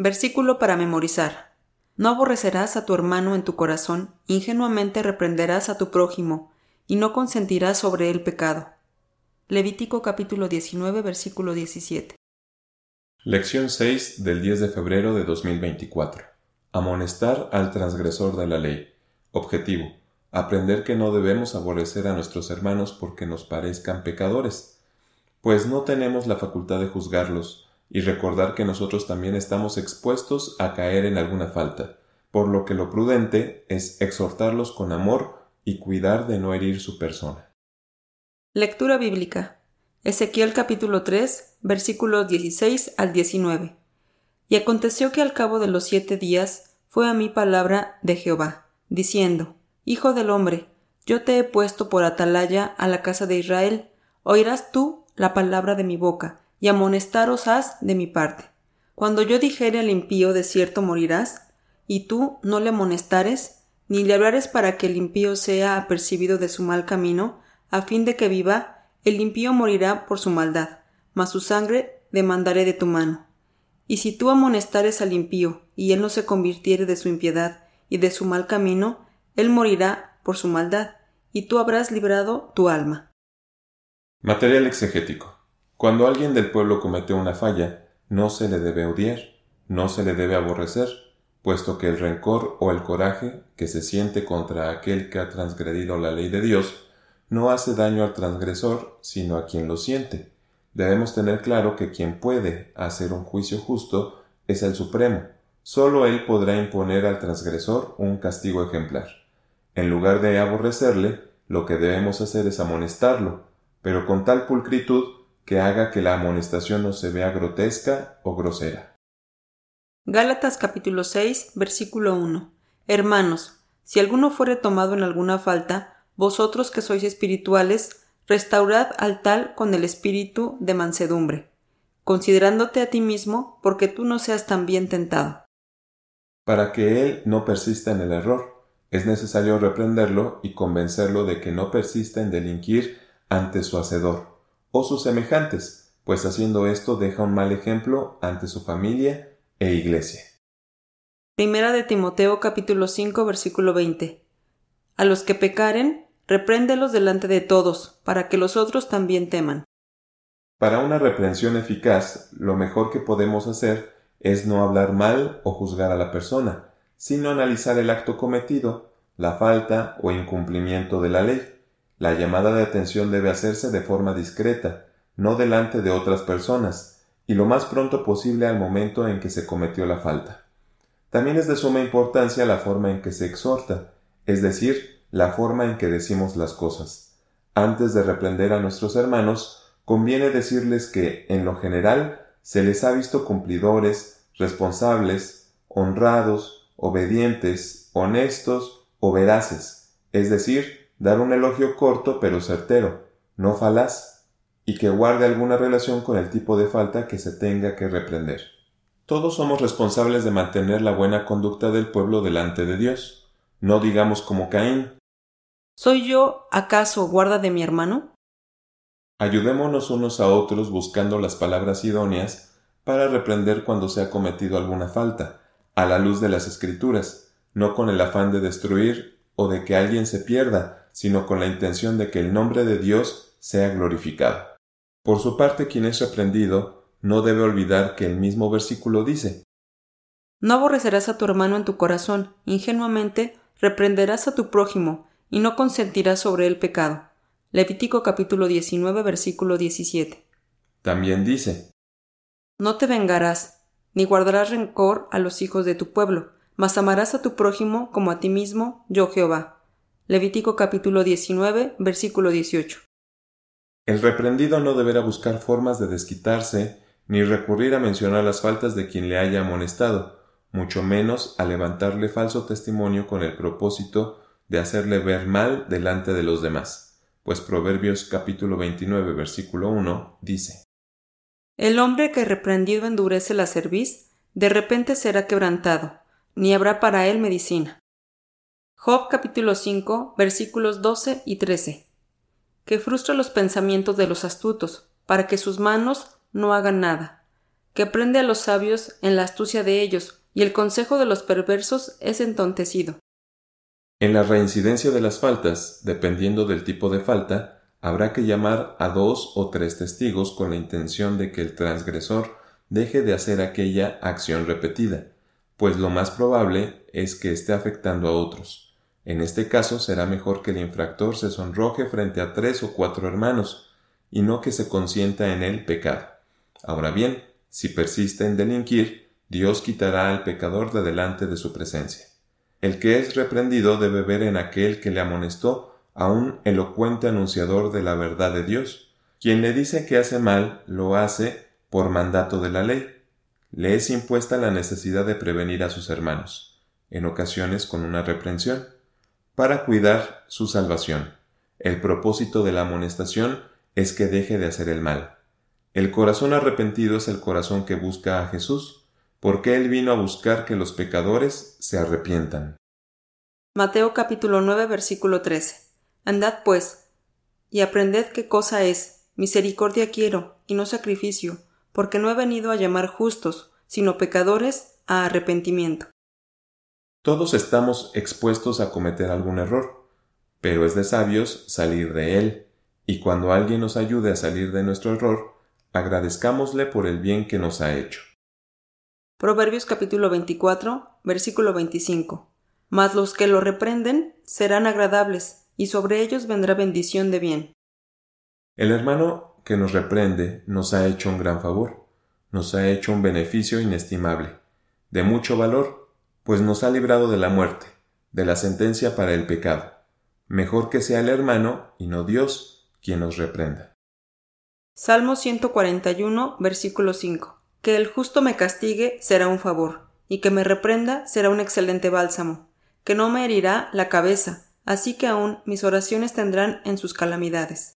Versículo para memorizar. No aborrecerás a tu hermano en tu corazón, ingenuamente reprenderás a tu prójimo, y no consentirás sobre él pecado. Levítico capítulo 19, versículo 17. Lección 6 del 10 de febrero de 2024. Amonestar al transgresor de la ley. Objetivo. Aprender que no debemos aborrecer a nuestros hermanos porque nos parezcan pecadores, pues no tenemos la facultad de juzgarlos, y recordar que nosotros también estamos expuestos a caer en alguna falta, por lo que lo prudente es exhortarlos con amor y cuidar de no herir su persona. Lectura bíblica. Ezequiel capítulo 3, versículos 16 al 19. Y aconteció que al cabo de los siete días fue a mí palabra de Jehová, diciendo, Hijo del hombre, yo te he puesto por atalaya a la casa de Israel, oirás tú la palabra de mi boca, y amonestaros has de mi parte. Cuando yo dijere al impío de cierto morirás, y tú no le amonestares, ni le hablares para que el impío sea apercibido de su mal camino, a fin de que viva, el impío morirá por su maldad, mas su sangre demandaré de tu mano. Y si tú amonestares al impío, y él no se convirtiere de su impiedad y de su mal camino, él morirá por su maldad, y tú habrás librado tu alma. Material exegético. Cuando alguien del pueblo comete una falla, no se le debe odiar, no se le debe aborrecer, puesto que el rencor o el coraje que se siente contra aquel que ha transgredido la ley de Dios no hace daño al transgresor, sino a quien lo siente. Debemos tener claro que quien puede hacer un juicio justo es el Supremo. Solo Él podrá imponer al transgresor un castigo ejemplar. En lugar de aborrecerle, lo que debemos hacer es amonestarlo, pero con tal pulcritud que haga que la amonestación no se vea grotesca o grosera. Gálatas capítulo 6, versículo 1. Hermanos, si alguno fuere tomado en alguna falta, vosotros que sois espirituales, restaurad al tal con el espíritu de mansedumbre, considerándote a ti mismo, porque tú no seas también tentado. Para que él no persista en el error, es necesario reprenderlo y convencerlo de que no persista en delinquir ante su hacedor o sus semejantes, pues haciendo esto deja un mal ejemplo ante su familia e iglesia. Primera de Timoteo capítulo 5 versículo 20. A los que pecaren, repréndelos delante de todos, para que los otros también teman. Para una reprensión eficaz, lo mejor que podemos hacer es no hablar mal o juzgar a la persona, sino analizar el acto cometido, la falta o incumplimiento de la ley. La llamada de atención debe hacerse de forma discreta, no delante de otras personas, y lo más pronto posible al momento en que se cometió la falta. También es de suma importancia la forma en que se exhorta, es decir, la forma en que decimos las cosas. Antes de reprender a nuestros hermanos, conviene decirles que, en lo general, se les ha visto cumplidores, responsables, honrados, obedientes, honestos o veraces, es decir, dar un elogio corto pero certero, no falaz, y que guarde alguna relación con el tipo de falta que se tenga que reprender. Todos somos responsables de mantener la buena conducta del pueblo delante de Dios. No digamos como Caín. ¿Soy yo, acaso, guarda de mi hermano? Ayudémonos unos a otros buscando las palabras idóneas para reprender cuando se ha cometido alguna falta, a la luz de las escrituras, no con el afán de destruir o de que alguien se pierda, sino con la intención de que el nombre de Dios sea glorificado. Por su parte, quien es reprendido no debe olvidar que el mismo versículo dice No aborrecerás a tu hermano en tu corazón, ingenuamente reprenderás a tu prójimo, y no consentirás sobre él pecado. Levítico capítulo 19 versículo 17. También dice No te vengarás, ni guardarás rencor a los hijos de tu pueblo, mas amarás a tu prójimo como a ti mismo, yo Jehová. Levítico capítulo 19 versículo 18. El reprendido no deberá buscar formas de desquitarse ni recurrir a mencionar las faltas de quien le haya amonestado, mucho menos a levantarle falso testimonio con el propósito de hacerle ver mal delante de los demás, pues Proverbios capítulo 29 versículo 1 dice El hombre que reprendido endurece la cerviz, de repente será quebrantado, ni habrá para él medicina. Job capítulo 5 versículos 12 y 13 que frustra los pensamientos de los astutos, para que sus manos no hagan nada, que prende a los sabios en la astucia de ellos, y el consejo de los perversos es entontecido. En la reincidencia de las faltas, dependiendo del tipo de falta, habrá que llamar a dos o tres testigos con la intención de que el transgresor deje de hacer aquella acción repetida, pues lo más probable es que esté afectando a otros. En este caso será mejor que el infractor se sonroje frente a tres o cuatro hermanos, y no que se consienta en el pecado. Ahora bien, si persiste en delinquir, Dios quitará al pecador de delante de su presencia. El que es reprendido debe ver en aquel que le amonestó a un elocuente anunciador de la verdad de Dios. Quien le dice que hace mal, lo hace por mandato de la ley. Le es impuesta la necesidad de prevenir a sus hermanos, en ocasiones con una reprensión para cuidar su salvación. El propósito de la amonestación es que deje de hacer el mal. El corazón arrepentido es el corazón que busca a Jesús, porque Él vino a buscar que los pecadores se arrepientan. Mateo capítulo 9 versículo 13. Andad pues, y aprended qué cosa es, misericordia quiero, y no sacrificio, porque no he venido a llamar justos, sino pecadores a arrepentimiento. Todos estamos expuestos a cometer algún error, pero es de sabios salir de él, y cuando alguien nos ayude a salir de nuestro error, agradezcámosle por el bien que nos ha hecho. Proverbios capítulo 24, versículo 25. Mas los que lo reprenden serán agradables, y sobre ellos vendrá bendición de bien. El hermano que nos reprende nos ha hecho un gran favor, nos ha hecho un beneficio inestimable, de mucho valor pues nos ha librado de la muerte, de la sentencia para el pecado. Mejor que sea el hermano y no Dios quien nos reprenda. Salmo 141, versículo 5. Que el justo me castigue será un favor, y que me reprenda será un excelente bálsamo, que no me herirá la cabeza, así que aún mis oraciones tendrán en sus calamidades.